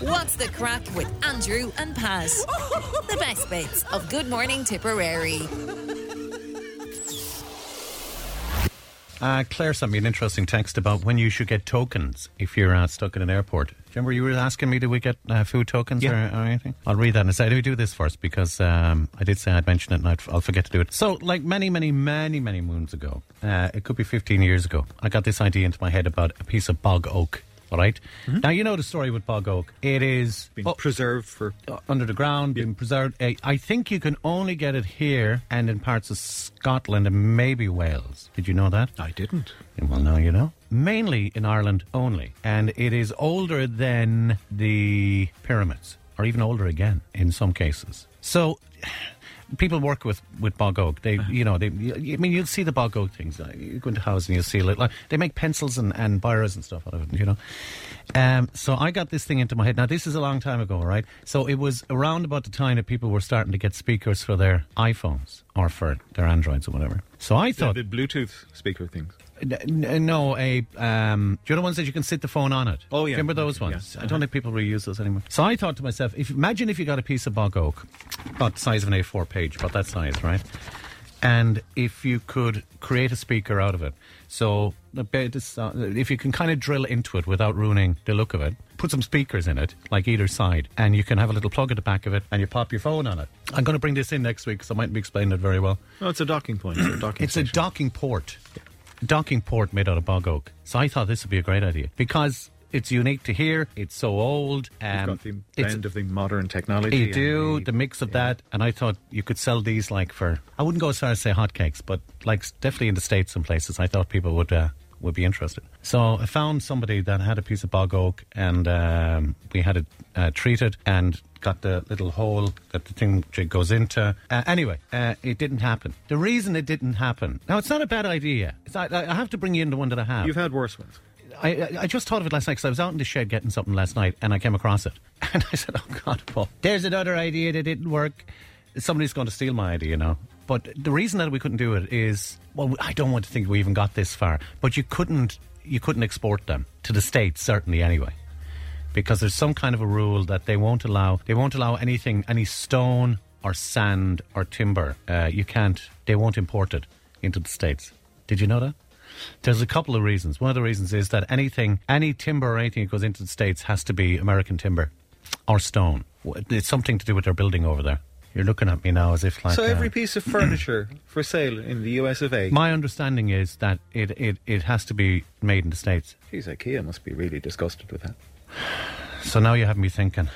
What's the crack with Andrew and Pat? The best bits of Good Morning Tipperary. Uh, Claire sent me an interesting text about when you should get tokens if you're uh, stuck in an airport. Do you remember you were asking me, do we get uh, food tokens or, or anything? I'll read that and say, do we do this first? Because um, I did say I'd mention it and I'd, I'll forget to do it. So, like many, many, many, many moons ago, uh, it could be 15 years ago, I got this idea into my head about a piece of bog oak. All right? Now, you know the story with bog oak. It is Been oh, preserved for. uh, under the ground, being preserved. Uh, I think you can only get it here and in parts of Scotland and maybe Wales. Did you know that? I didn't. Well, now you know. Mainly in Ireland only. And it is older than the pyramids, or even older again in some cases. So. People work with, with bog oak. They, you know, they. I mean, you'll see the bog oak things. Uh, You go into housing, you'll see it. Like, they make pencils and, and bires and stuff out of it. You know. Um, so I got this thing into my head. Now this is a long time ago, right? So it was around about the time that people were starting to get speakers for their iPhones or for their Androids or whatever. So I The, thought, the Bluetooth speaker things. No, a um, do you know the ones that you can sit the phone on it? Oh, yeah. remember those ones? yeah. I don't think people really use those anymore. So I thought to myself, if imagine if you got a piece of bog oak, about the size of an A4 page, about that size, right? And if you could create a speaker out of it, so the bit is, uh, if you can kind of drill into it without ruining the look of it, put some speakers in it, like either side, and you can have a little plug at the back of it, and you pop your phone on it. I'm going to bring this in next week, so I might be explaining it very well. No, it's a docking point. It's a docking It's a docking port. Docking port made out of bog oak. So I thought this would be a great idea because it's unique to here. It's so old. You've Um, got the blend of the modern technology. you do the mix of that, and I thought you could sell these like for. I wouldn't go as far as say hotcakes, but like definitely in the states and places. I thought people would uh, would be interested. So I found somebody that had a piece of bog oak, and um, we had it uh, treated and got the little hole that the thing goes into. Uh, anyway, uh, it didn't happen. The reason it didn't happen. Now it's not a bad idea. It's, I, I have to bring you into one that I have. You've had worse ones. I, I- I just thought of it last night because I was out in the shed getting something last night and I came across it. And I said, oh, God, Paul, there's another idea that didn't work. Somebody's going to steal my idea now. But the reason that we couldn't do it is, well, I don't want to think we even got this far, but you couldn't, you couldn't export them to the States, certainly anyway. Because there's some kind of a rule that they won't allow, they won't allow anything, any stone or sand or timber. Uh, you can't, they won't import it into the States. Did you know that? There's a couple of reasons. One of the reasons is that anything, any timber or anything that goes into the States has to be American timber or stone. It's something to do with their building over there. You're looking at me now as if like. so uh, every piece of furniture for sale in the US of A. my understanding is that it, it, it has to be made in the States. Geez, IKEA must be really disgusted with that. So now you have me thinking,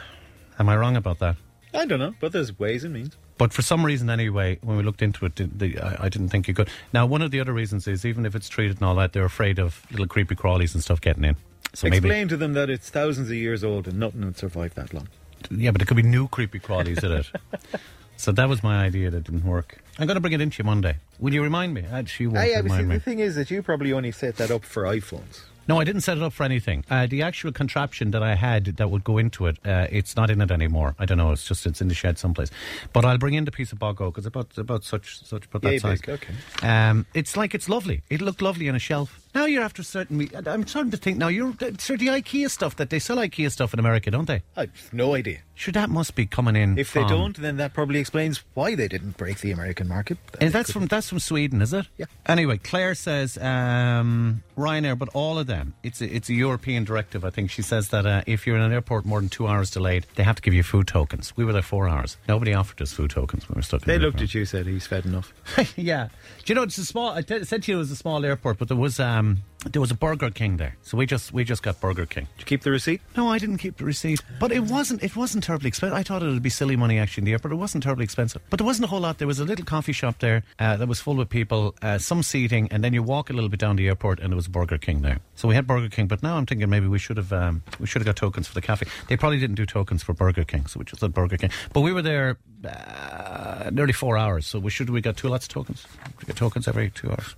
am I wrong about that? I don't know, but there's ways and means. But for some reason, anyway, when we looked into it, the, the, I, I didn't think you could. Now, one of the other reasons is even if it's treated and all that, they're afraid of little creepy crawlies and stuff getting in. So maybe, Explain to them that it's thousands of years old and nothing would survive that long. Yeah, but it could be new creepy crawlies in it. So that was my idea that didn't work. I'm going to bring it into you Monday. Will you remind me? Actually, you won't yeah, but see, remind me. the thing is that you probably only set that up for iPhones. No, I didn't set it up for anything. Uh, the actual contraption that I had that would go into it, uh, it's not in it anymore. I don't know. It's just it's in the shed someplace. But I'll bring in the piece of bog oak. It's about about such such about that Yay size. big, okay. Um, it's like it's lovely. It looked lovely on a shelf. Now you're after certain. I'm starting to think now. You're sure the IKEA stuff that they sell IKEA stuff in America, don't they? I've no idea. Sure, that must be coming in. If they from- don't, then that probably explains why they didn't break the American market. And that's from that's from Sweden, is it? Yeah. Anyway, Claire says um, Ryanair, but all of them. It's a, it's a European directive. I think she says that uh, if you're in an airport more than two hours delayed, they have to give you food tokens. We were there four hours. Nobody offered us food tokens when we were stuck. in They the looked airport. at you, said he's fed enough. yeah. Do you know it's a small? I t- said to you it was a small airport, but there was um there was a Burger King there, so we just we just got Burger King. Did you keep the receipt? No, I didn't keep the receipt, but it wasn't it wasn't terribly expensive. I thought it would be silly money actually in the airport. It wasn't terribly expensive, but there wasn't a whole lot. There was a little coffee shop there uh, that was full of people, uh, some seating, and then you walk a little bit down the airport, and there was a Burger King there. So we had Burger King, but now I'm thinking maybe we should have um, we should have got tokens for the cafe. They probably didn't do tokens for Burger King, so we just had Burger King. But we were there uh, nearly four hours, so we should we got two lots of tokens. We get tokens every two hours.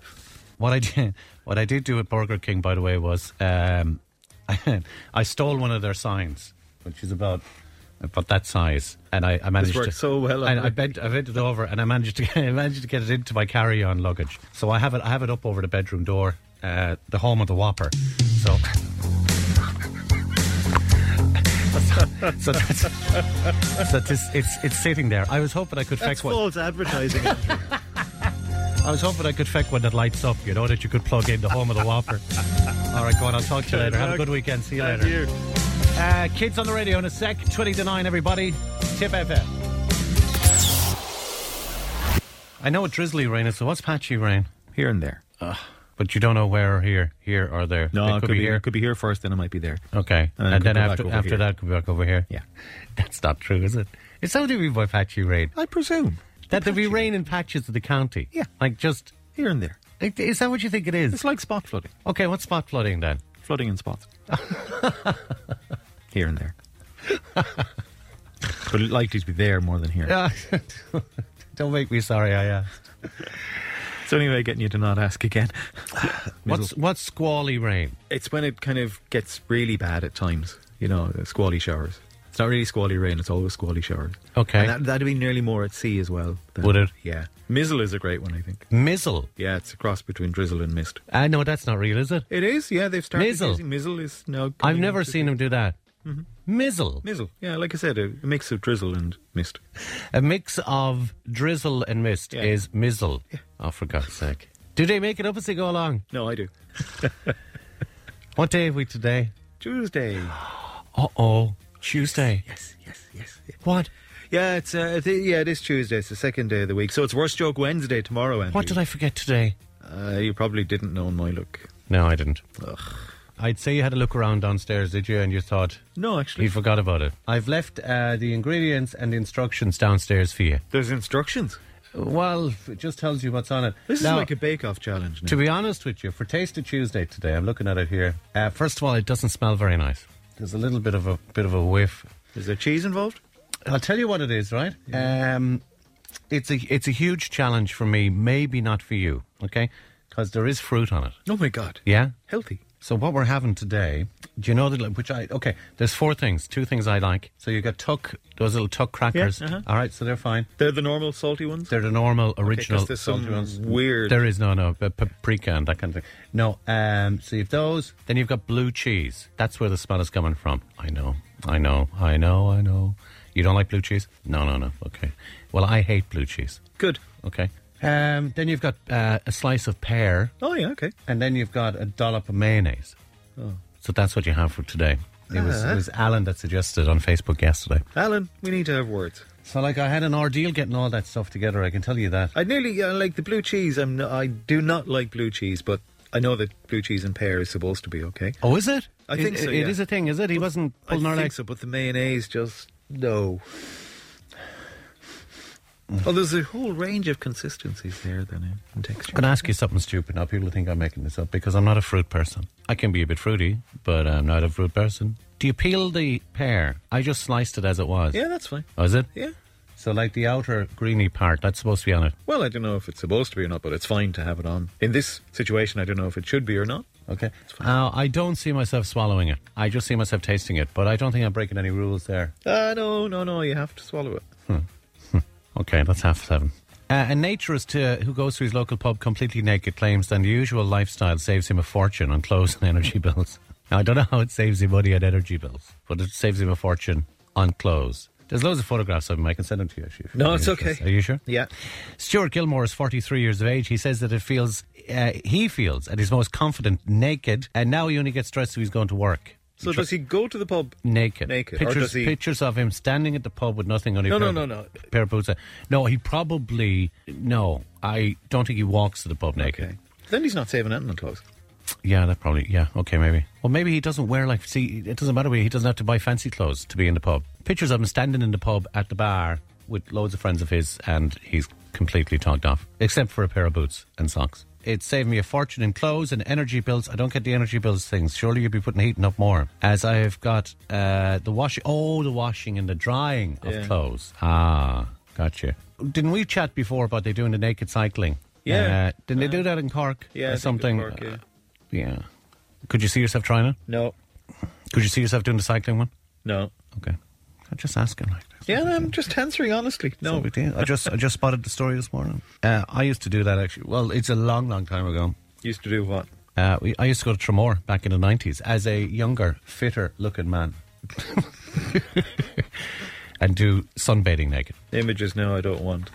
What I did, what I did do at Burger King, by the way, was um, I, stole one of their signs, which is about about that size, and I, I managed worked to so well And I bent, I bent it over, and I managed to get, I managed to get it into my carry-on luggage. So I have it, I have it up over the bedroom door, uh, the home of the Whopper. So. so that's, so it's, it's it's sitting there. I was hoping I could That's one. false advertising. I was hoping I could feck one that lights up. You know that you could plug in the home of the Whopper. All right, go on. I'll talk to you later. Have a good weekend. See you Thank later. you. Uh, kids on the radio in a sec. Twenty to nine. Everybody. Tip FM. I know what drizzly rain is. So what's patchy rain? Here and there. But you don't know where or here, here or there. No, it could, be, here. It Could be here first, then it might be there. Okay, And and, then then could go back after after here. that, could be back over here. Yeah. That's not true, is it? It's how do you mean by patchy rain? I presume. That there be rain in patches of the county. Yeah. like just Here and there. Is that what you think it is? It's like spot flooding. Okay, what's spot flooding then? Flooding in spots. here and there. but it likely to be there more than here. Yeah. Don't make me sorry. I asked. It's the only way of getting you to not ask again. What's what's squally rain? It's when it kind of gets really bad at times. You know, squally showers. It's not really squally rain. It's always squally showers. Okay. And that, that'd be nearly more at sea as well. than- Would it? Yeah. Mizzle is a great one, I think. Mizzle. Yeah, it's a cross between drizzle and mist. I know that's not real, is it? It is. Yeah, they've started Mizzle. using mizzle. Is now. I've never seen him do that. Mm-hmm. Mizzle. mizzle. Yeah, like I said, a, a mix of drizzle and mist. A mix of drizzle and mist Yeah. is mizzle. Oh, for God's sake. Do they make it up as they go along? No, I do. What day have we today? Tuesday. Uh oh. Tuesday. Yes, yes, yes. yeah. What? Yeah, it's uh, yeah, it is Tuesday. It's the second day of the week, so it's worst joke Wednesday tomorrow. Andrew. What did I forget today? Uh, you probably didn't know my look. No, I didn't. Ugh. I'd say you had a look around downstairs, did you? And you thought No, actually, you forgot about it. I've left uh, the ingredients and the instructions downstairs for you. there's instructions. Well, it just tells you what's on it. This Now, is like a bake-off challenge. Now. To be honest with you, for Taste of Tuesday today, I'm looking at it here. Uh, first of all, it doesn't smell very nice. There's a little bit of a bit of a whiff. is there cheese involved? I'll tell you what it is, right? Um, it's a it's a huge challenge for me. Maybe not for you, okay? Because there is fruit on it. Oh my god, Yeah. healthy. So what we're having today, do you know the Which I okay. There's four things. Two things I like. So you got TUC those little TUC crackers. uh-huh. All right, so they're fine. They're the normal salty ones. They're the normal original 'cause there's some salty ones. weird- There is no no paprika and that kind of thing. No. Um. So you've those. Then you've got blue cheese. That's where the smell is coming from. I know. I know. I know. I know. You don't like blue cheese? No. No. No. Okay. Well, I hate blue cheese. Good. Okay. Um. Then you've got uh, a slice of pear, Oh yeah, okay. and then you've got a dollop of mayonnaise. Oh. So that's what you have for today. It was, it was Alan that suggested on Facebook yesterday. Alan, we need to have words. So, like, I had an ordeal getting all that stuff together. I can tell you that. I nearly uh, like the blue cheese. I'm no, I do not like blue cheese, but I know that blue cheese and pear is supposed to be okay. Oh, is it? I think It- so, It yeah. is a thing, is it? He wasn't I pulling our think so, but the mayonnaise just no. Well, there's a whole range of consistencies there then in, texture. I'm going to ask you something stupid. Now, people think I'm making this up because I'm not a fruit person. I can be a bit fruity, but I'm not a fruit person. Do you peel the pear? I just sliced it as it was. Yeah, that's fine. Oh, is it? Yeah. So, like the outer greeny part, that's supposed to be on it. Well, I don't know if it's supposed to be or not, but it's fine to have it on. In this situation, I don't know if it should be or not. Okay. fine. Uh, I don't see myself swallowing it. I just see myself tasting it, but I don't think I'm breaking any rules there. Uh, no, no, no, you have to swallow it. Okay, that's half seven. Uh, a naturist uh, who goes to his local pub completely naked claims that the usual lifestyle saves him a fortune on clothes and energy bills. Now, I don't know how it saves him money on energy bills, but it saves him a fortune on clothes. There's loads of photographs of him. I can send them to you. If you- if No, you're it's okay. Are you sure? Yeah. Stuart Gilmore is 43 years of age. He says that it feels uh, he feels at his most confident naked, and now he only gets dressed when he's going to work. So does he go to the pub? Naked. Naked, or Pictures, does he- pictures of him standing at the pub with nothing on his No, pair, no, no, no. pair of boots. No, he probably no. I don't think he walks to the pub naked. Okay. Then he's not saving anything on clothes. Yeah, that probably. Yeah, okay, maybe. Well, maybe he doesn't wear like. See, it doesn't matter. He doesn't have to buy fancy clothes to be in the pub. Pictures of him standing in the pub at the bar with loads of friends of his, and he's completely togged off, except for a pair of boots and socks. It saved me a fortune in clothes and energy bills. I don't get the energy bills things. Surely you'd be putting heating up more. As I have got uh, the washing. Oh, the washing and the drying of Yeah. clothes. Ah, gotcha. Didn't we chat before about they doing the naked cycling? Yeah. Uh, didn't they do that in Cork? Yeah, or something. Cork, yeah. Uh, yeah. Could you see yourself trying it? No. Could you see yourself doing the cycling one? No. Okay. I'm just asking like this. Yeah, I'm just answering honestly. No No. big deal. I just I just spotted the story this morning. Uh, I used to do that actually. Well, it's a long, long time ago. Used to do what? Uh, we, I used to go to Tramore back in the nineties as a younger, fitter looking man. and do sunbathing naked. Images now I don't want.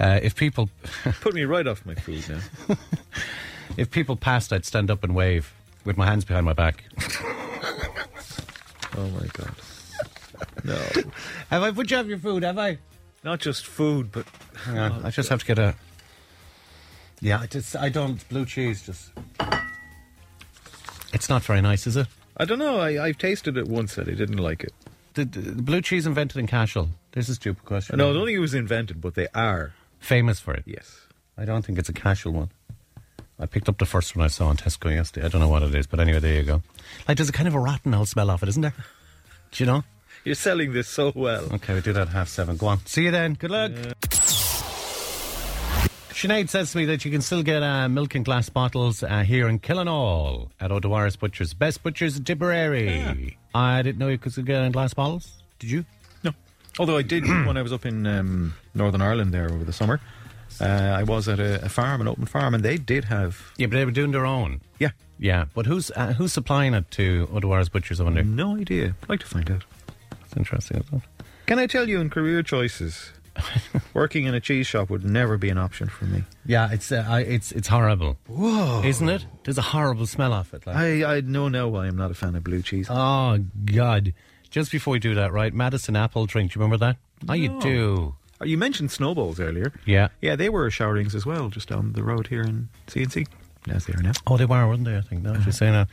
Uh, if people Put me right off my food now. if people passed, I'd stand up and wave with my hands behind my back. Oh my god. No. Have I put you off your food? Have I? Not just food, but Hang on, I just have to get a. Yeah, I just I don't blue cheese. Just it's not very nice, is it? I don't know. I, I've tasted it once and I didn't like it. The, the, the blue cheese invented in Cashel. This is a stupid question. No, I don't think it was invented, but they are. famous for it. Yes. I don't think it's a Cashel one. I picked up the first one I saw in Tesco yesterday. I don't know what it is, but anyway, there you go. Like, there's a kind of a rotten old smell off it, isn't there? Do you know? You're selling this so well. Okay, we do that at half seven. Go on. See you then. Good luck. Sinead says to me that you can still get uh, milk in glass bottles uh, here in Killenaule at O'Dwyer's Butchers. Best Butchers in Tipperary. I didn't know you could still get it in glass bottles. Did you? No. Although I did when I was up in um, Northern Ireland there over the summer. Uh, I was at a, a farm, an open farm, and they did have. Yeah, but they were doing their own. Yeah. Yeah, but who's uh, who's supplying it to O'Dwyer's Butchers? I wonder. No idea. I'd like to find out. It's interesting. Isn't it? Can I tell you, in career choices, working in a cheese shop would never be an option for me. Yeah, it's uh, I, it's it's horrible. Whoa, isn't it? There's a horrible smell off it. Like. I, I know now why I'm not a fan of blue cheese. Oh God! Just before we do that, right? Madison apple drink. Do you remember that? Oh, you do. Uh, You mentioned snowballs earlier. Yeah. Yeah, they were showerings as well, just down the road here in CNC. As they are now. Oh, they were, weren't they? I think. No, just saying that.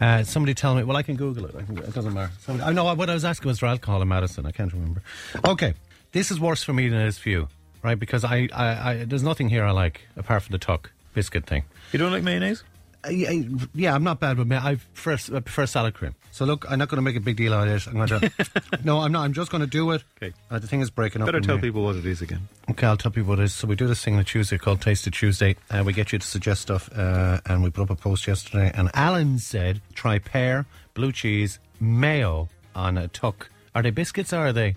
Uh, somebody tell me. Well, I can Google it. I can, it doesn't matter. Somebody, I know what I was asking was for alcohol in Madison. I can't remember. Okay, this is worse for me than it is for you, right? Because I, I, I there's nothing here I like apart from the TUC biscuit thing. You don't like mayonnaise? I, yeah, I'm not bad with me. I prefer, I prefer salad cream. So look, I'm not going to make a big deal out of this. I'm going to. no, I'm not. I'm just going to do it. Okay. Uh, the thing is breaking up. Better tell me. people what it is again. Okay, I'll tell people what it is. So we do this thing on Tuesday called Taste of Tuesday. Uh, we get you to suggest stuff, uh, and we put up a post yesterday. And Alan said, try pear, blue cheese, mayo on a TUC. Are they biscuits or are they?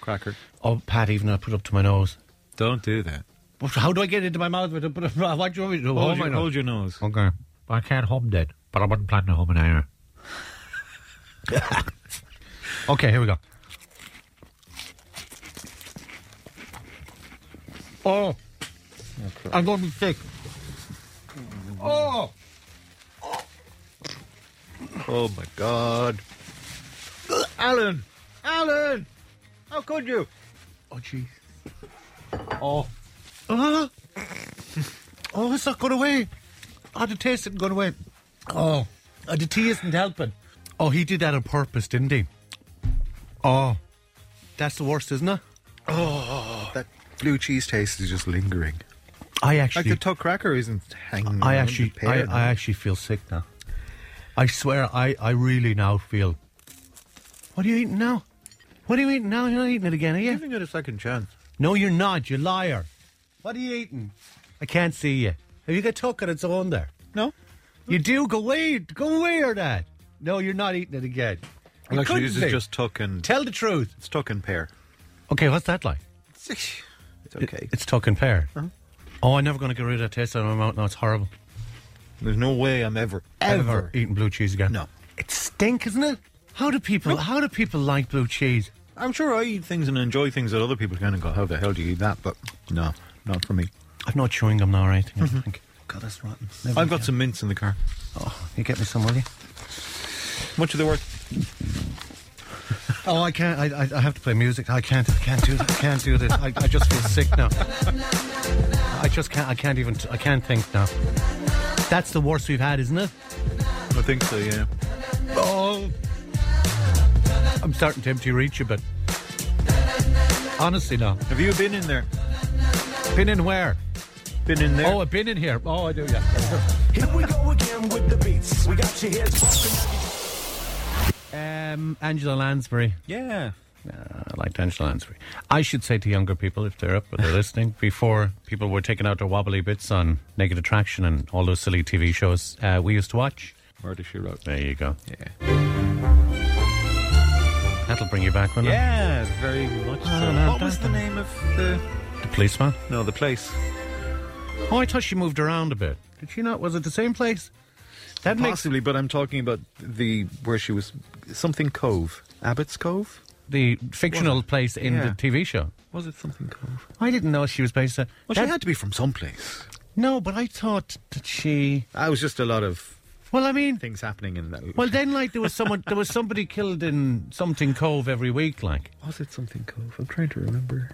Cracker. Oh, Pat, even I put up to my nose. Don't do that. How do I get it into my mouth? it? What do you want me to do? Hold, my your, hold your nose. Okay. I can't hum that, but I wasn't planning to hum an hour. Okay, here we go. Oh, I'm going to be sick. Oh, Oh my god. Alan! Alan! How could you? oh, jeez. Oh, ah. oh, it's not going away. Oh, the taste isn't going away. Oh, the tea isn't helping. Oh, he did that on purpose, didn't he? Oh, that's the worst, isn't it? Oh, that blue cheese taste is just lingering. I actually Like the TUC cracker isn't hanging. I actually, I. I actually feel sick now. I swear, I, I really now feel. What are you eating now? What are you eating now? You're not eating it again, are you? giving it a second chance. No, you're not. You liar. What are you eating? I can't see you. Have you got TUC on its own there? No? You do. Go away. Go away or that. No, you're not eating it again. You Well, actually, couldn't this is be. just TUC and Tell the truth. it's TUC and pear. Okay, what's that like? It's okay. It's TUC and pear. Uh-huh. Oh, I'm never going to get rid of that taste out of my mouth. No, it's horrible. There's no way I'm ever, Ever eating blue cheese again? No. It stink, isn't it? How do people? How do people like blue cheese? I'm sure I eat things and enjoy things that other people kind of go, how the hell do you eat that? But no, not for me. I've no chewing gum now or anything. I don't mm-hmm. think. God, that's rotten. Never I've got again. some mints in the car. Oh, you get me some, will you? Much of the work. Oh, I can't. I, I, I have to play music. I can't. I can't do that. I can't do this. I, I just feel sick now. I just can't. I can't even. I can't think now. That's the worst we've had, isn't it? I think so, yeah. Oh, I'm starting to empty reach a bit. Honestly, now. Have you been in there? Been in where? Been in there? Oh, I've been in here. Oh, I do. Yeah. Here we go again with the beats. We got you here bumping. Um, Angela Lansbury. yeah. Uh, I liked Angela Lansbury. I should say to younger people, if they're up or they're listening, before people were taking out their wobbly bits on Naked Attraction and all those silly TV shows uh, we used to watch. Murder She Wrote. There you go. Yeah. That'll bring you back, won't Yeah, very much so. No, what was the name of the... The policeman. No, the place. Oh, I thought she moved around a bit. Did she not? Was it the same place? That makes Possibly, but I'm talking about the where she was... Something Cove. Abbott's Cove? the fictional place in Yeah. the TV show. Was it something Cove? I didn't know she was based there. Well, That- she had to be from someplace. no, but I thought that she. I was just a lot of Well, I mean, things happening in that. well, then like there was someone, there was somebody killed in something Cove every week. Like, was it something Cove? I'm trying to remember.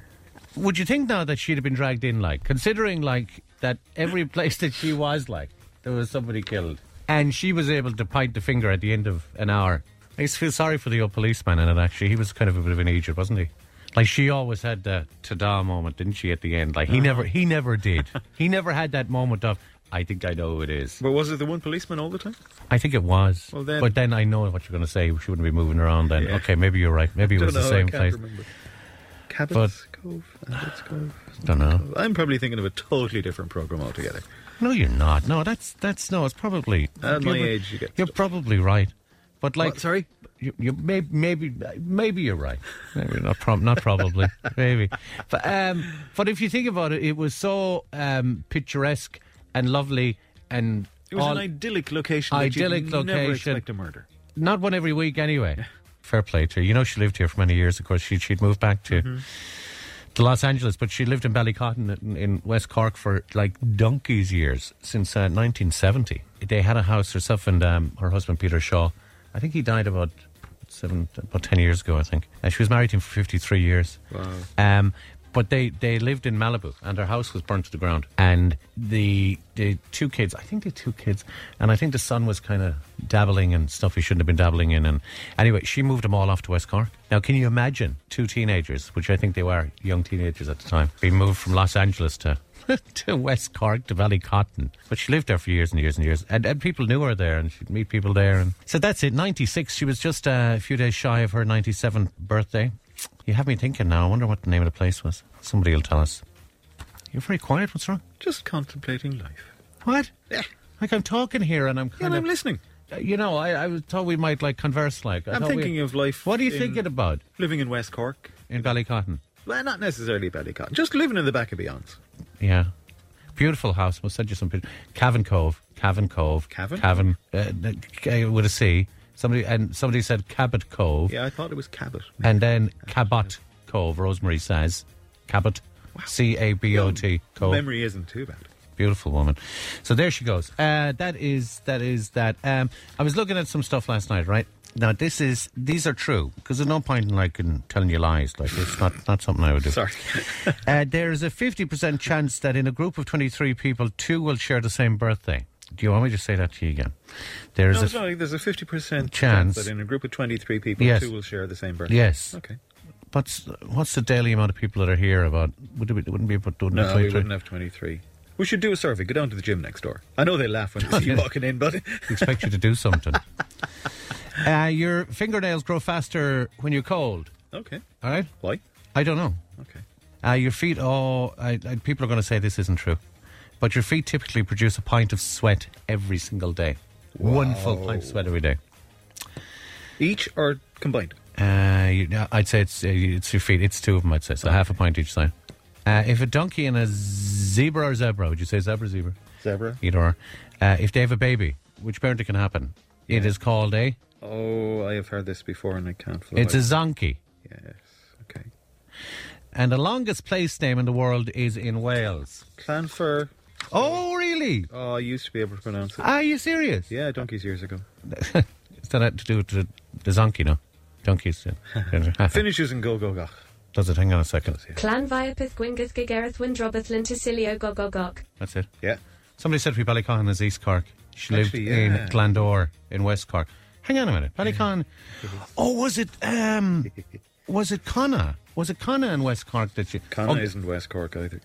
would you think now that she'd have been dragged in? Like, considering like that every place that she was, like, there was somebody killed, and she was able to point the finger at the end of an hour. I just feel sorry for the old policeman in it. Actually, he was kind of a bit of an idiot, wasn't he? Like she always had that ta-da moment, didn't she? At the end, like he uh-huh. never, he never did. he never had that moment of, I think I know who it is. But was it the one policeman all the time? I think it was. Well, then- but then I know what you're going to say. She wouldn't be moving around then. Yeah. Okay, maybe you're right. Maybe it was the know, same can't place. remember. Cabot's Cove, Abbott's Cove. Don't know. I'm probably thinking of a totally different program altogether. No, you're not. No, that's that's no. It's probably At my you're- age, you get You're stuff. probably right, but like, What, sorry? you, you maybe maybe maybe you're right. Maybe not. Prob- not probably. maybe. But um, but if you think about it, it was so um, picturesque and lovely and It was all- an idyllic location. Idyllic that you'd Never location. expect a murder. not one every week anyway. Fair play to her. You know, she lived here for many years. Of course, she she'd moved back to. Mm-hmm. To Los Angeles, but she lived in Ballycotton in, in West Cork for like donkey's years since uh, 1970. They had a house herself and um, her husband Peter Shaw. I think he died about seven, about ten years ago. I think uh, she was married to him for 53 years. Wow. Um, but they, they lived in Malibu and their house was burnt to the ground. And the the two kids, I think the two kids, and I think the son was kind of dabbling in stuff he shouldn't have been dabbling in. And anyway, she moved them all off to West Cork. Now, can you imagine two teenagers, which I think they were young teenagers at the time, being moved from Los Angeles to to West Cork to Ballycotton. But she lived there for years and years and years, and, and people knew her there, and she'd meet people there. And so that's it. Ninety six. She was just uh, a few days shy of her ninety seventh birthday. You have me thinking now. I wonder what the name of the place was. Somebody will tell us. You're very quiet. What's wrong? Just contemplating life. What? Yeah. Like I'm talking here, and I'm Yeah, kind and I'm listening. You know, I, I thought we might like converse. Like I I'm thought we- thinking of life. What are you in- thinking about Living in West Cork. in Ballycotton? Well, not necessarily Ballycotton. Just living in the back of Beyonds. Yeah. Beautiful house. We'll send you some pictures. Cavan Cove. Cavan Cove. Cavan? Cavan. Uh, uh, with a C. Somebody and somebody said Cabot Cove. Yeah, I thought it was Cabot. And then Cabot Cove. Rosemary says Cabot. C A B O T Cove. Memory isn't too bad. Beautiful woman. So there she goes. Uh, that is that is that. Um, I was looking at some stuff last night. Right now, this is these are true because there's no point in like in telling you lies. Like it's not not something I would do. Sorry. Uh, there is a 50% chance that in a group of 23 people, two will share the same birthday. Do you want me to say that to you again? There is no, a. there's a 50% chance. Chance. that in a group of 23 people, Yes. two will share the same birthday. Yes. Okay. What's what's the daily amount of people that are here? About would it, be- wouldn't be about wouldn't No, we 23? wouldn't have 23. We should do a survey. Go down to the gym next door. I know they laugh when they see you walking in, but expect you to do something. uh, your fingernails grow faster when you're cold. okay. All right. Why? I don't know. Okay. Uh, your feet. Oh, I, I, people are going to say this isn't true, but your feet typically produce a pint of sweat every single day. One full pint of sweat every day. Each or combined? Uh, you, I'd say it's uh, it's your feet. It's two of them. I'd say so. Half a pint each side. Uh, if a donkey and a zebra or zebra, would you say zebra zebra? Zebra. Either or. Uh, if they have a baby, which parenting can happen, it is called a. Oh, I have heard this before and I can't follow It's a zonkey. Yes. Okay. And the longest place name in the world is in Wales. Clanfer. Oh, really? Oh, I used to be able to pronounce it. Are you serious? Yeah, donkeys years ago. Is that to do with the, the zonkey, no? Donkeys. Yeah. Finishes in go go go. Does it? Hang on a second. Clan Viapith Gwyngath Gigereth Windrobeth Linticilio Gogogok. That's it. Yeah. Somebody said we Ballyconn is East Cork. She lived Actually, in Glandore in West Cork. Hang on a minute. Ballyconn. Oh, was it um was it Conna? Was it Conna in West Cork that you Conna oh, isn't West Cork either.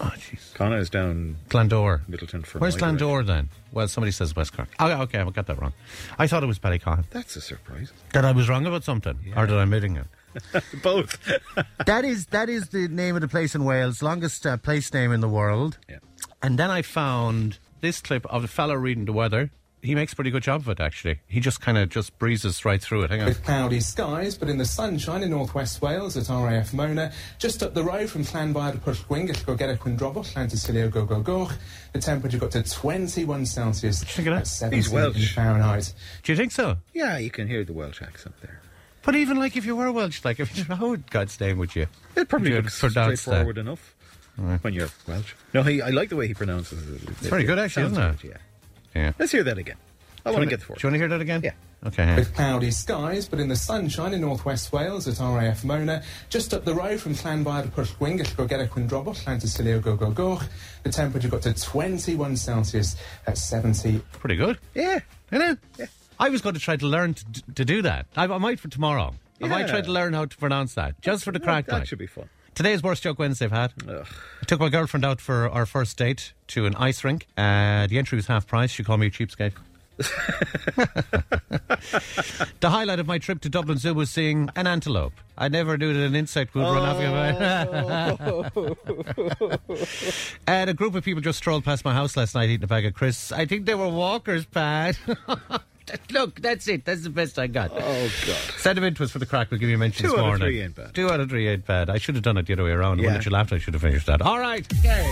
Oh jeez. Conna is down Glandore. Midleton for Where's my Glandore then? Well, somebody says West Cork. Oh, okay, I got that wrong. I thought it was Ballyconn. That's a surprise. That I was wrong about something, or that I'm admitting it? Both. that is that is the name of the place in Wales, longest uh, place name in the world. yeah. And then I found this clip of the fellow reading the weather. He makes a pretty good job of it, actually. He just kind of just breezes right through it. Hang on. With cloudy skies, but in the sunshine in northwest Wales at RAF Mona, just up the road from Llanfair to Pwllgwyngyll, Gogera Quindrobwll, Llantysilio Gogogoch, the temperature got to 21 Celsius think of that? at 17 He's Welsh. Fahrenheit. Do you think so? Yeah, you can hear the Welsh accent there. But even like if you were Welsh, like if you, how in God's name would you? It probably You'd looks pronounce straightforward that. enough when you're Welsh. No, he, I like the way he pronounces it. It's very good, actually, isn't it? Yeah. Yeah. Let's hear that again. I want to get the fourth. Do you want to hear that again? Yeah. Okay. With cloudy skies, but in the sunshine in northwest Wales at RAF Mona, just up the road from Llanfair to Pwllgwyngyll, go get a Quindrobol, Llantysilio, go go go. The temperature got to 21 Celsius at 70 Pretty good. Yeah. Isn't it? I was going to try to learn to, to do that. I, I might for tomorrow. I might Yeah. try to learn how to pronounce that, just for the crack. That like. should be fun. Today's worst joke Wednesday I've had. Ugh. I took my girlfriend out for our first date to an ice rink. Uh, the entry was half price. She called me a cheapskate. the highlight of my trip to Dublin Zoo was seeing an antelope. I never knew that an insect would run off And a group of people just strolled past my house last night eating a bag of crisps. I think they were walkers, Pat. Look, that's it. That's the best I got. Oh, God. Sentiment was for the crack. We'll give you a mention Two this out of morning. three ain't bad. Two out of three ain't bad. I should have done it the other way around. Yeah. that you laughed, I should have finished that. All right. Okay.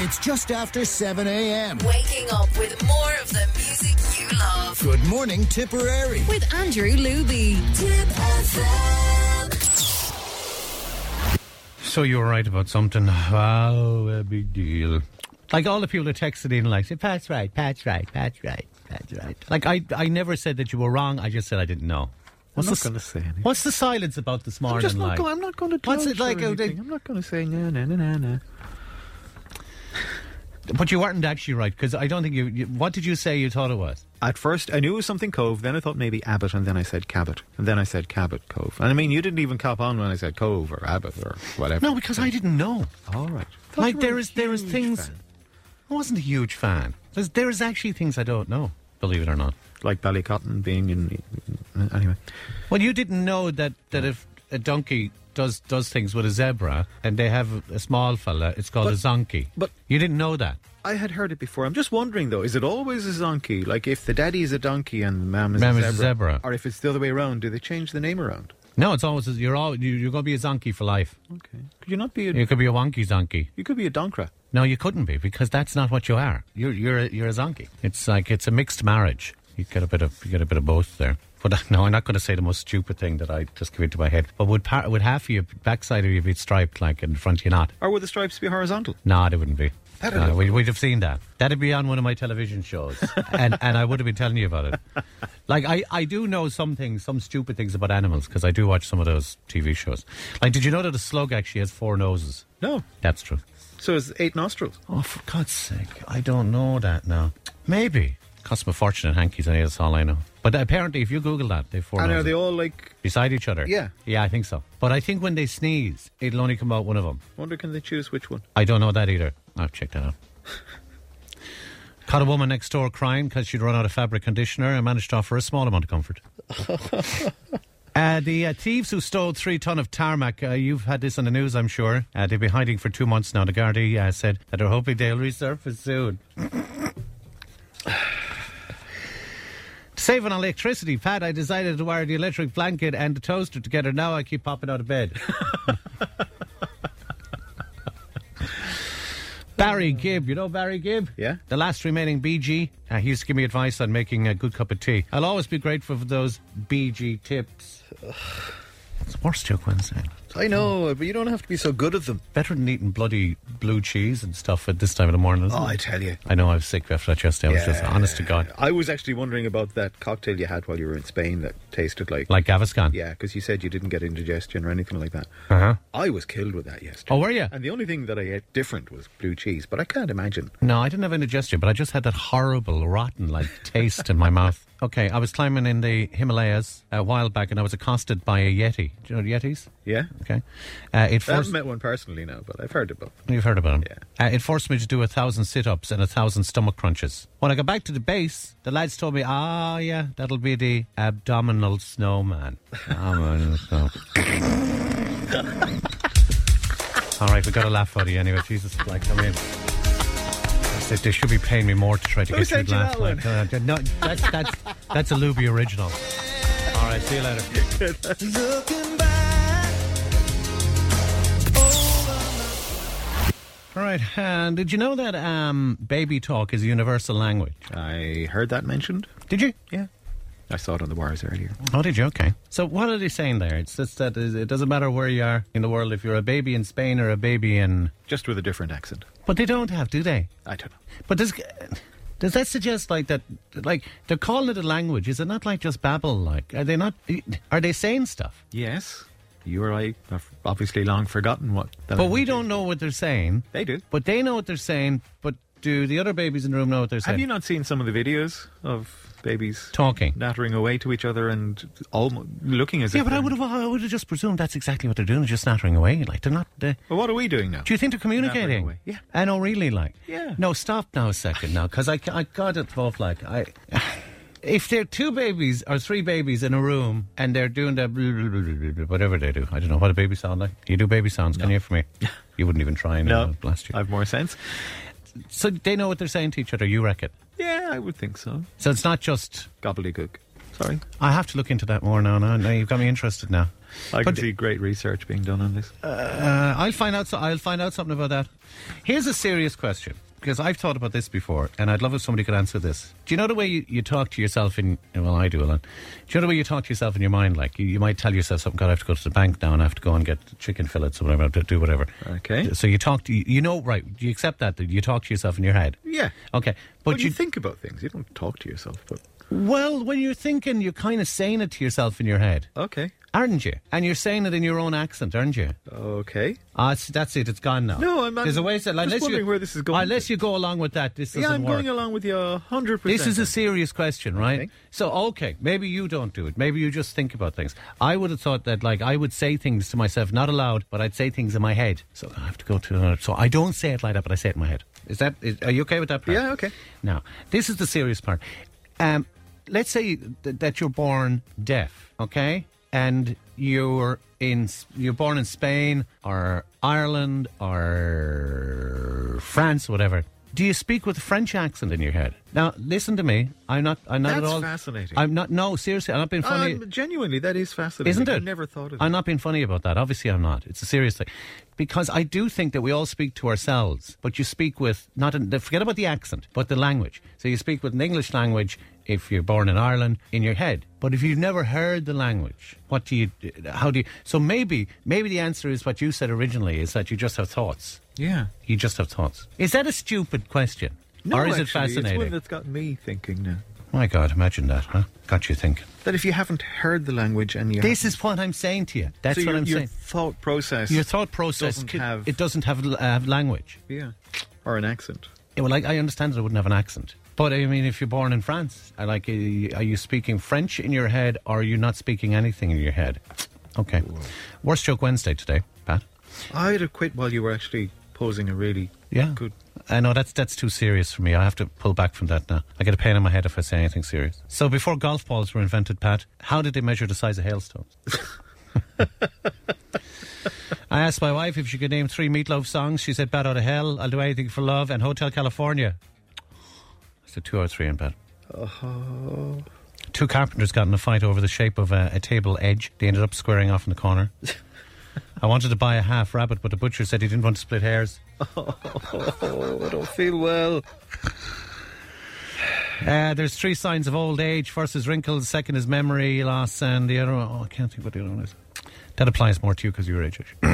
It's just after 7 a.m. Waking up with more of the music you love. Good morning, Tipperary. With Andrew Luby. Tip FM. So you were right about something. Wow, a big deal. Like all the people that texted in, like, say, Pat's right, Pat's right, Pat's right, Pat's right. Like, I, I never said that you were wrong. I just said I didn't know. What's I'm not going to say anything. What's the silence about this morning I'm just not like? going. I'm not going to. What's it like anything. I'm not going to say no, no, no, no, no. But you weren't actually right because I don't think you, you. What did you say you thought it was? At first, I knew it was something Cove. Then I thought maybe Abbott, and then I said Cabot, and then I said Cabot Cove. And I mean, you didn't even cop on when I said Cove or Abbott or whatever. No, because I didn't know. All right. Thought Like there is there is things. fan. I wasn't a huge fan. There's, there is actually things I don't know. Believe it or not. like Ballycotton being in. Anyway, Well, you didn't know that, that if a donkey does does things with a zebra and they have a small fella, it's called a zonkey. but- you didn't know that. I had heard it before. I'm just wondering though, is it always a zonkey? Like if the daddy is a donkey and the mam is, Mam a, is a zebra, zebra. or if it's the other way around, do they change the name around? No, it's always you're all you, you're going to be a zonkey for life. Okay. Could you not be a? You could be a wonky zonkey. You could be a donkra. No, you couldn't be because that's not what you are. You're you're a, you're a zonkey. It's like it's a mixed marriage. You get a bit of you get a bit of both there. But no, I'm not going to say the most stupid thing that I just came into my head. But would par- would half of your backside of you be striped like in front of you not? Or would the stripes be horizontal? No, they wouldn't be. That'd No, look we, we'd have seen that. That'd be on one of my television shows, and and I would have been telling you about it. Like I, I do know some things, some stupid things about animals because I do watch some of those TV shows. Like, did you know that a slug actually has four noses? No. That's true. So it's eight nostrils. Oh, for God's sake, I don't know that now. Maybe cost me a fortune at hankies. I that's all I know. But apparently, if you Google that, they four And are they all like? beside each other. Yeah. yeah, I think so. But I think when they sneeze, it'll only come out one of them. Wonder can they choose which one? I don't know that either. I'll check that out. Caught a woman next door crying because she'd run out of fabric conditioner and managed to offer a small amount of comfort. Uh, the uh, thieves who stole three ton of tarmac, uh, you've had this on the news, I'm sure. Uh, they've been hiding for two months now. The Gardaí uh, said that they're hoping they'll resurface soon. to save on electricity, Pat, I decided to wire the electric blanket and the toaster together. Now I keep popping out of bed. Barry Gibb, you know Barry Gibb? Yeah. The last remaining Bee Gee. Uh, he used to give me advice on making a good cup of tea. I'll always be grateful for those BG tips. It's the worst joke Wednesday. I know, but you don't have to be so good at them. Better than eating bloody blue cheese and stuff at this time of the morning, Oh, it? I tell you. I know I was sick after that yesterday. I was just honest to God. I was actually wondering about that cocktail you had while you were in Spain that tasted like. Like Gaviscon. Yeah, because you said you didn't get indigestion or anything like that. Uh-huh. I was killed with that yesterday. Oh, were you? And the only thing that I ate different was blue cheese, but I can't imagine. No, I didn't have indigestion, but I just had that horrible, rotten, like taste in my mouth. Okay, I was climbing in the Himalayas a while back, and I was accosted by a yeti. Do you know yetis? Yeah? Okay, uh, it I haven't met one personally now, but I've heard about them. You've heard about them. Yeah. Uh, it forced me to do a thousand sit-ups and a thousand stomach crunches. When I got back to the base, the lads told me, "Ah, yeah, that'll be the abdominal snowman." Abdominal snow. All right, we got a laugh out of you anyway. Jesus, like, come in. They, should be paying me more to try to Who get to you laugh. that Like, uh, no, that's that's that's a Luby original. All right, see you later. All right, and did you know that um, baby talk is a universal language? I heard that mentioned. Did you? Yeah. I saw it on the wires earlier. Oh, did you? Okay. So what are they saying there? It's just that it doesn't matter where you are in the world if you're a baby in Spain or a baby in. Just with a different accent. But they don't have, do they? I don't know. But does does that suggest like that? Like they're calling it a language? Is it not like just babble? Like are they not? Are they saying stuff? Yes, you or I have obviously long forgotten what. But we don't know what they're saying. They do. But they know what they're saying. But do the other babies in the room know what they're saying? Have you not seen some of the videos of babies Talking. nattering away to each other and almost looking as Yeah, if? Yeah, but I would have I would have just presumed that's exactly what they're doing, just nattering away. Like they're not. Uh, Well, what are we doing now? do you think they're communicating? Yeah. And know, really. Like. Yeah. No, stop now a second now, because I, I got it off. Like I. If there are two babies or three babies in a room and they're doing that whatever they do, I don't know what a baby sound like. You do baby sounds, can you? For me, you wouldn't even try and No, uh, blast you. I've more sense. so they know what they're saying to each other. You reckon? Yeah, I would think so. So it's not just. Gobbledygook. Sorry, I have to look into that more now. Now, now you've got me interested now. I But- can see great research being done on this. Uh, I'll find out. So I'll find out something about that. Here's a serious question because I've thought about this before, and I'd love if somebody could answer this. Do you know the way you, you talk to yourself in? Well, I do a lot. Do you know the way you talk to yourself in your mind? Like you, you might tell yourself something. God, I have to go to the bank now, and I have to go and get chicken fillets or whatever. I have to do whatever. Okay. So you talk to you, know right? Do you accept that? That you talk to yourself in your head? Yeah, Okay, but, but you, you think about things. You don't talk to yourself. But well when you're thinking, you're kind of saying it to yourself in your head, okay, aren't you? And you're saying it in your own accent, aren't you? okay. Ah, it's- that's it. It's gone now. No, I'm- I'm There's a way to, just unless wondering you, where this is going Unless to. you go along with that, this doesn't I'm work. going along with you hundred percent. this is a serious question, right? Okay. So, okay, maybe you don't do it. Maybe you just think about things. I would have thought that, like, I would say things to myself, not aloud, but I'd say things in my head. So I have to go to. another. So I don't say it like that, but I say it in my head. Is that? Is, are you okay with that part? Yeah, okay. Now, this is the serious part. Um, let's say th- that you're born deaf, okay, and you're in you're born in Spain or Ireland or France, whatever. Do you speak with a French accent in your head? Now, listen to me. I'm not. I'm not That's at all fascinating. I'm not. No, seriously, I'm not being funny. Um, genuinely, that is fascinating. Isn't it? I never thought of. I'm not being funny about that. Obviously, I'm not. It's a serious thing. Because I do think that we all speak to ourselves, but you speak with, not in, forget about the accent, but the language. So you speak with an English language if you're born in Ireland in your head. But if you've never heard the language, what do you, how do you, so maybe, maybe the answer is what you said originally, is that you just have thoughts. Yeah. You just have thoughts. Is that a stupid question? No, or is actually, it fascinating? It's one that's got me thinking now. My God, imagine that, huh? Got you thinking. That if you haven't heard the language and you This is what I'm saying to you. That's so what your, I'm your saying. thought process. Your thought process, doesn't could- have- it doesn't have uh, language. yeah, or an accent. Yeah, well, I, I understand that it wouldn't have an accent. But I mean, if you're born in France, I like, uh, are you speaking French in your head or are you not speaking anything in your head? Okay. Worst joke Wednesday today, Pat. I'd have quit while you were actually posing a really Yeah. good. I know that's that's too serious for me. I have to pull back from that now. I get a pain in my head if I say anything serious. So before golf balls were invented, Pat, how did they measure the size of hailstones? I asked my wife if she could name three Meatloaf songs. She said "Bat Out of Hell," "I'll Do Anything for Love," and "Hotel California." I said two or three in bed. Uh-huh. Two carpenters got in a fight over the shape of a, a table edge. They ended up squaring off in the corner. I wanted to buy a half rabbit, but the butcher said he didn't want to split hairs. Oh, I don't feel well. Uh, there's three signs of old age. First is wrinkles, second is memory loss, and the other one, oh, I can't think what the other one is. That applies more to you because you're age. we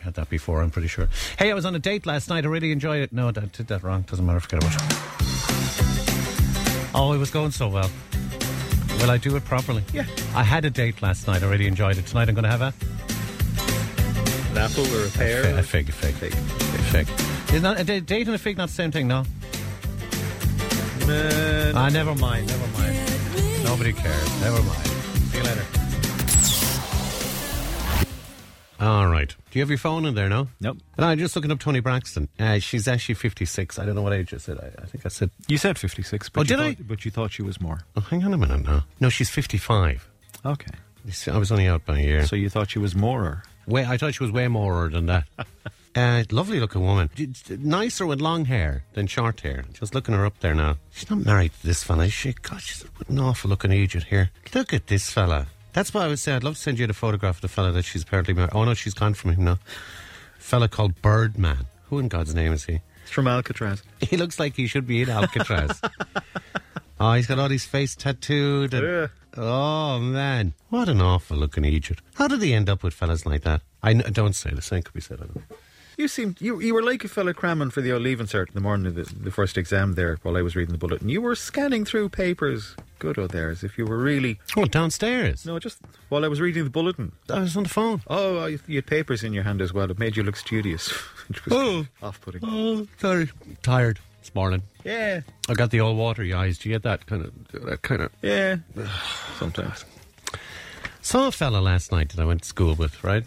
had that before, I'm pretty sure. Hey, I was on a date last night. I really enjoyed it. No, I did that wrong. Doesn't matter. Forget about it. Oh, it was going so well. Will I do it properly? Yeah. I had a date last night. I really enjoyed it. Tonight I'm going to have a, An apple or a pear? a fig. A fig. Fig. A fig. Is not a date and a fig not the same thing? No. Man. Ah, never mind. Never mind. Nobody cares. Never mind. See you later. All right. Do you have your phone in there now? Nope. And I'm just looking up Toni Braxton. Uh, she's actually 56. I don't know what age I said. I, I think I said. You said 56, but Oh, you did I? thought, But you thought she was more. Oh, hang on a minute now. No, she's 55. Okay. I was only out by a year. So you thought she was more? Way, I thought she was way more than that. uh, lovely looking woman. Nicer with long hair than short hair. Just looking her up there now. She's not married to this fella, is she? God, she's an awful looking idiot here. Look at this fella. That's why I would say I'd love to send you the photograph of the fella that she's apparently married. Oh, no, she's gone from him now. Fella called Birdman. Who in God's name is he? It's from Alcatraz. He looks like he should be in Alcatraz. Oh, he's got all his face tattooed. And, Yeah. Oh, man. What an awful looking Egypt. How did he end up with fellas like that? I don't say the same could be said. I don't. You seemed you you were like a fella cramming for the old leaving cert in the morning of the, the first exam there while I was reading the bulletin. You were scanning through papers, good old there, as if you were really Oh, downstairs. no, just while I was reading the bulletin. I was on the phone. Oh, you had papers in your hand as well. It made you look studious, which was Oh. off-putting. Oh, sorry. Tired this morning. Yeah, I got the old watery eyes. Do you get that kind of that kind of? yeah. Sometimes. Saw a fella last night that I went to school with. Right,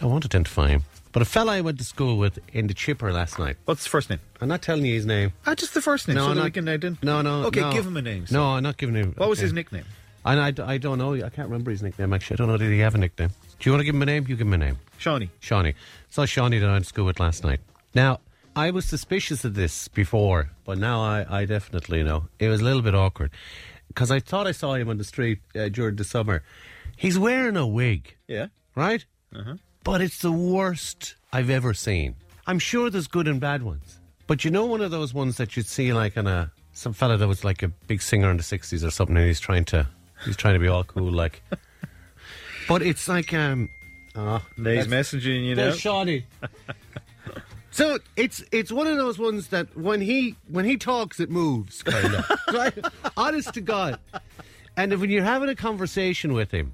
I won't identify him, but a fella I went to school with in the chipper last night. What's the first name? I'm not telling you his name. Ah, just the first name. so that not- we can identify. No, no. Okay, no. give him a name. so. No, I'm not giving him. What was okay. his nickname? And I, I don't know. I can't remember his nickname actually. I don't know. Did he have a nickname? Do you want to give him a name? You give him a name. Shawnee. Shawnee. Saw Shawnee that I went to school with last night. Now, I was suspicious of this before, but now I, I definitely know. It was a little bit awkward because I thought I saw him on the street uh, during the summer. He's wearing a wig, Yeah. right? But it's the worst I've ever seen. I'm sure there's good and bad ones. But you know one of those ones that you'd see like in a some fella that was like a big singer in the sixties or something and he's trying to he's trying to be all cool like But it's like um oh, He's messaging you know, Shawnee. so it's it's one of those ones that when he when he talks, it moves, kind of. right? Honest to God. And if when you're having a conversation with him,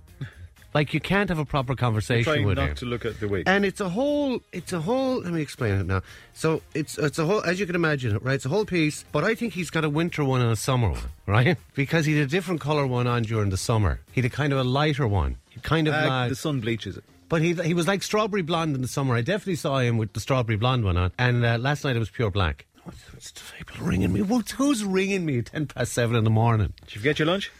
like you can't have a proper conversation with him. Trying with not him. to look at the wig. And it's a whole, it's a whole. Let me explain it now. So it's it's a whole, as you can imagine, right? It's a whole piece. But I think he's got a winter one and a summer one, right? Because he had a different color one on during the summer. He had a kind of a lighter one. He kind of Ah, like, the sun bleaches it. but he he was like strawberry blonde in the summer. I definitely saw him with the strawberry blonde one on. And uh, last night it was pure black. What's, what's the people ringing me? What, who's ringing me at ten past seven in the morning? Did you forget your lunch?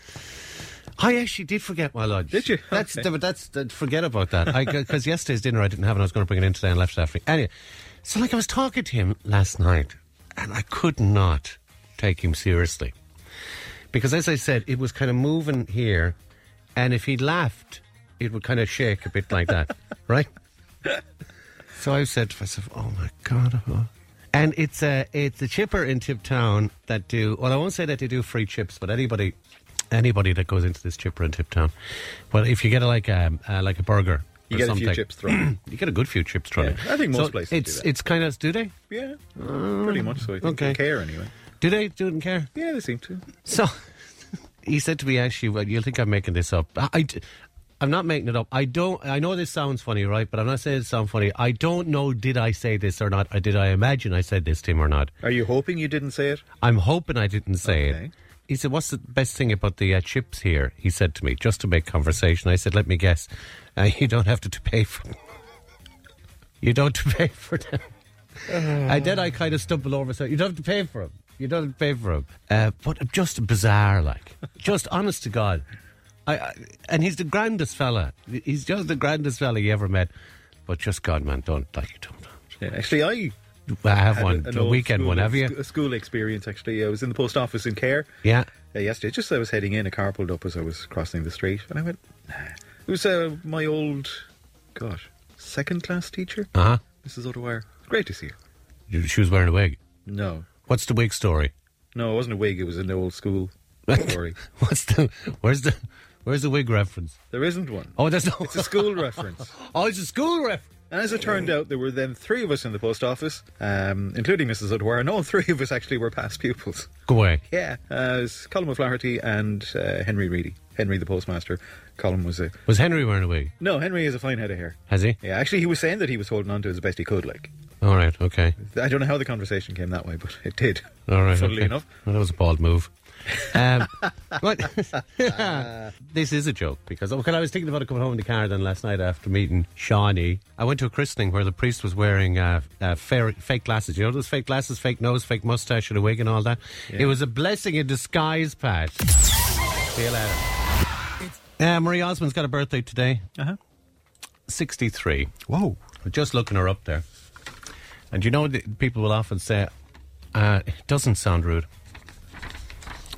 I actually did forget my lunch. Did you? That's Okay. that's that, forget about that. Because yesterday's dinner I didn't have, and I was going to bring it in today and left it after. Anyway, so like I was talking to him last night, and I could not take him seriously because, as I said, it was kind of moving here, and if he laughed, it would kind of shake a bit like that, right? So I said to myself, "Oh my god!" oh." And it's a it's a chipper in Tipp Town that do well. I won't say that they do free chips, but anybody anybody that goes into this chipper in Tipp Town, well, if you get a, like a uh, like a burger, You get a few chips thrown. you get a good few chips thrown. Yeah, I think most So places do It's that. it's kind of do they yeah, pretty much so. I think okay. they care anyway. do they do not care? Yeah, they seem to. So he said to me, actually, well, you'll think I'm making this up. I, am not making it up. I don't. I know this sounds funny, right? But I'm not saying it sounds funny. I don't know. Did I say this or not? Or did I imagine I said this to him or not? Are you hoping you didn't say it? I'm hoping I didn't say Okay. it. He said, "What's the best thing about the uh, chips here?" He said to me, just to make conversation. I said, "Let me guess. Uh, you don't have to, to pay for. Them. You don't have to pay for them." and then I kind of stumbled over. So you don't have to pay for them. You don't have to pay for them. Uh, but just bizarre, like just honest to God. I, I and he's the grandest fella. He's just the grandest fella you ever met. But just God, man, don't like you don't. Yeah, actually, I I have one, a weekend school, one. Have you? A school experience, actually. I was in the post office in Cahir Yeah. uh, yesterday. Just as I was heading in, a car pulled up as I was crossing the street, and I went. Nah. It was uh, my old, gosh, second class teacher, Uh huh. Mrs. O'Dwyer. Great to see her. She was wearing a wig. No, What's the wig story? no, it wasn't a wig. It was an old school story. What's the where's the where's the wig reference? There isn't one. Oh, there's no. It's a school reference. oh, it's a school reference. And as it turned out, there were then three of us in the post office, um, including Mrs. O'Dwyer, and all three of us actually were past pupils. Go away. Yeah, uh, it was Colin O'Flaherty and uh, Henry Reedy. Henry, the postmaster. Colin was a Was Henry wearing a wig? no. Henry has a fine head of hair. Has he? Yeah, actually, he was saying that he was holding on to it as best he could. Like, All right. Okay. I don't know how the conversation came that way, but it did. All right. Funnily okay. enough. Well, that was a bald move. Um, what? this is a joke because when I was thinking about it coming home in the car then last night after meeting Shawnee, I went to a christening where the priest was wearing uh, uh, fair, fake glasses. You know those fake glasses, fake nose, fake mustache, and a wig and all that. It was a blessing in disguise, Pat. See you later. Uh, Marie Osmond's got a birthday today. Uh-huh. 63. Whoa. I'm just looking her up there. And you know, the, people will often say, uh, it doesn't sound rude.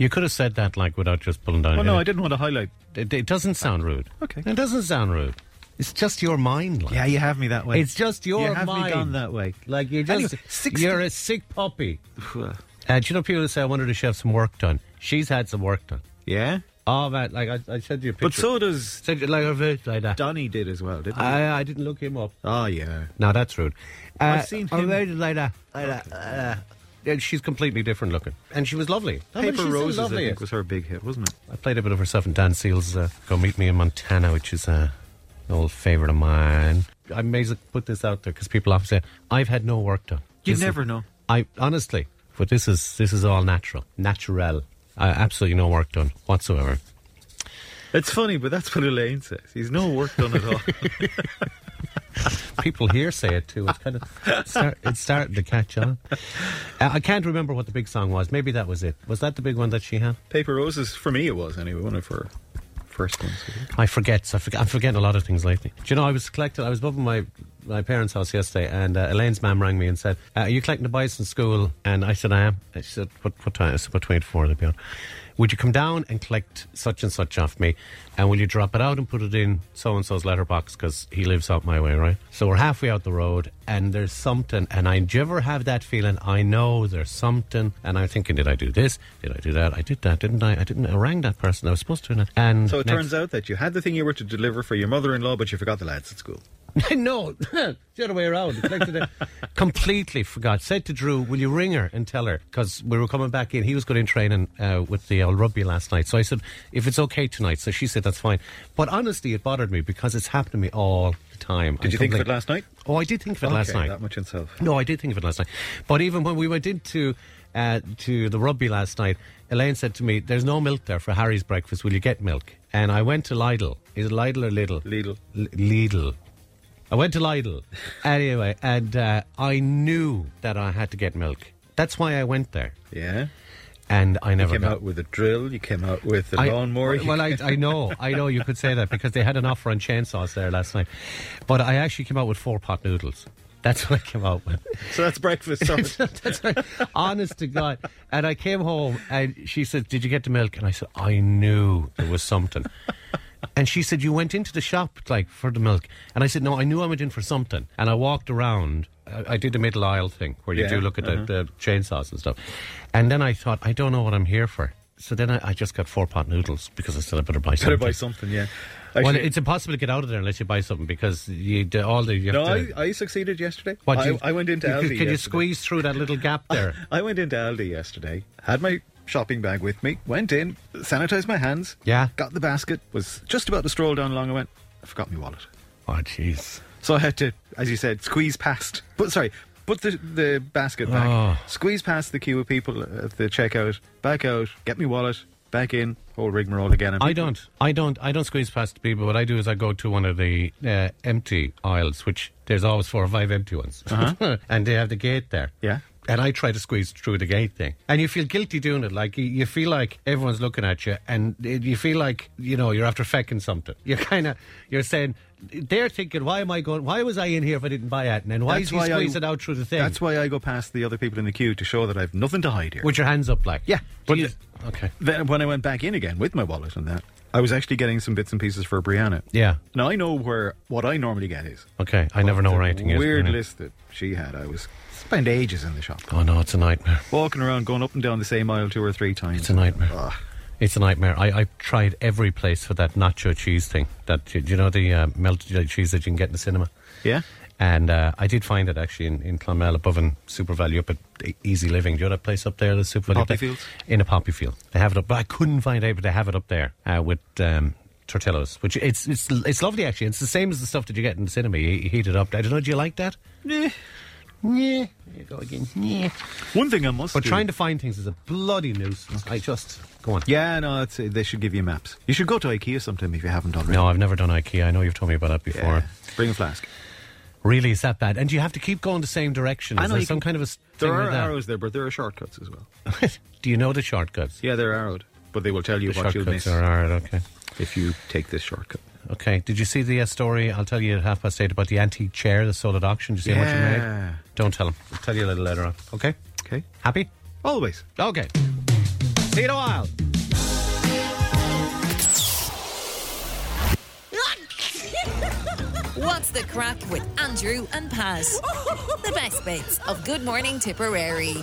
You could have said that like without just pulling down. Oh your no, I didn't want to highlight. It, it doesn't sound rude. Okay. It doesn't sound rude. It's just your mind. Like. Yeah, you have me that way. It's just your you have mind. me gone that way. Like you're just Anyway, 60 you're a sick puppy. And you know, people say, I wonder if she have some work done. She's had some work done. Yeah, Oh, man, like I, I sent you a picture. but so does Sent you like her face like that. Donny did as well, didn't he? I, I didn't look him up. oh yeah. No, that's rude. Uh, I've seen her him- face is like that. Like that. Yeah, she's completely different looking. And she was lovely. I mean, Paper she's still Roses, I think, was her big hit, wasn't it? I played a bit of her stuff in Dan Seals' uh, Go Meet Me in Montana, which is uh, an old favourite of mine. I may as well put this out there because people often say, I've had no work done. You This is- never know. I Honestly, but this is this is all natural. Natural. I, absolutely no work done whatsoever. It's funny, but that's what Elaine says. He's no work done at all. People here say it too. It's kind of it's, start, it's starting to catch on. Uh, I can't remember what the big song was. Maybe that was it. Was that the big one that she had? Paper Roses, for me, it was anyway, one of her first ones. I forget. So I forget I'm forgetting a lot of things lately. Do you know, I was collecting, I was in my, my parents' house yesterday, and uh, Elaine's mum rang me and said, uh, Are you collecting the boys in school? And I said, I am. And she said, What, what time? I said, About 24, they'll be on. Would you come down and collect such and such off me? And will you drop it out and put it in so and so's letterbox? Because he lives out my way, right? So we're halfway out the road, and there's something. And I, do you ever have that feeling? I know there's something. And I'm thinking, Did I do this? Did I do that? I did that, didn't I? I didn't. I rang that person. I was supposed to. And So it next- turns out that you had the thing you were to deliver for your mother in law, but you forgot the lads at school. no, the other way around. Completely forgot. Said to Drew, "Will you ring her and tell her?" Because we were coming back in. He was going in training uh, with the old rugby last night. So I said, "If it's okay tonight." So she said, "That's fine." But honestly, it bothered me because it's happened to me all the time. Did I you think of it last night? Oh, I did think of it last night. That much in self. No, I did think of it last night. But even when we went into uh, to the rugby last night, Elaine said to me, "There's no milk there for Harry's breakfast. Will you get milk?" And I went to Lidl. Is it Lidl or Lidl? Lidl. L- Lidl. I went to Lidl anyway, and uh, I knew that I had to get milk. That's why I went there, Yeah. and I You never came got. out with a drill, you came out with a I- lawnmower. you Well, I, I know, I know you could say that because they had an offer on chainsaws there last night, but I actually came out with four pot noodles. That's what I came out with. so that's breakfast. That's right. Honest to God. And I came home and she said, Did you get the milk? And I said, I knew there was something. And she said, You went into the shop like for the milk. And I said, No, I knew I went in for something. And I walked around. I, I did the middle aisle thing where you Yeah, do look at uh-huh. the, the chainsaws and stuff. And then I thought, I don't know what I'm here for. So then I, I just got four pot noodles because I said I better buy Better something. buy something, yeah. well, Actually- it's impossible to get out of there unless you buy something because you do all the. You have no, to, I, I succeeded yesterday. what, I, you- I went into you- Aldi. Can you yesterday. squeeze through that little gap there? I went into Aldi yesterday, had my shopping bag with me, went in, sanitized my hands, Yeah. got the basket, was just about to stroll down along. I went, I forgot my wallet. Oh, jeez. So I had to, as you said, squeeze past. But sorry, put the the basket back, Oh. squeeze past the queue of people at the checkout, back out, get me wallet, back in, whole rigmarole again. And I people- don't. I don't. I don't squeeze past people. What I do is I go to one of the uh, empty aisles, which there's always four or five empty ones, and they have the gate there. Yeah. And I try to squeeze through the gate thing, and you feel guilty doing it. Like you, you feel like everyone's looking at you, and you feel like you know you're after fecking something. You're kind of you're saying they're thinking, why am I going? Why was I in here if I didn't buy it? And then why That's is he why I- squeezing out through the thing? That's why I go past the other people in the queue to show that I've nothing to hide here. with your hands up, like Yeah, But but you, the- okay, Then when I went back in again with my wallet and that, I was actually getting some bits and pieces for Brianna. yeah, Now I know where what I normally get is. okay. I never know where anything is. Weird list that she had. I was spent ages in the shop, Oh no, it's a nightmare. walking around, going up and down the same aisle two or three times. It's a nightmare. Ugh. It's a nightmare. I, I tried every place for that nacho cheese thing. That do you know the uh, melted cheese that you can get in the cinema? Yeah. And uh, I did find it actually in, in Clonmel above in SuperValu up at Easy Living. Do you know that place up there, the SuperValu? Poppy? Fields? In a poppy field. They have it up, but I couldn't find it, but they have it up there uh, with um, tortillas, which it's, it's it's lovely actually. It's the same as the stuff that you get in the cinema. You, you heat it up. I don't know, do you like that? Yeah. Yeah. There you go again. Yeah. One thing I must. But do- trying to find things is a bloody nuisance. I just. Go on. Yeah, no, it's, they should give you maps. You should go to IKEA sometime if you haven't already. No, I've never done IKEA. I know you've told me about that before. Yeah. Bring a flask. Really, is that bad? And do you have to keep going the same direction? I know there some can- kind of a There are arrows there, but there are shortcuts as well. do you know the shortcuts? Yeah, they're arrowed, but they will tell you the what you'll shortcuts miss are alright. Okay. if you take this shortcut. Okay. Did you see the uh, story? I'll tell you at half past eight about the antique chair that sold at auction. Did you see how much it Yeah. made? Don't tell him. I'll tell you a little later on. Okay. Okay. Happy? Always. Okay. See you in a while. What's the crack with Andrew and Paz? the best bits of Good Morning Tipperary.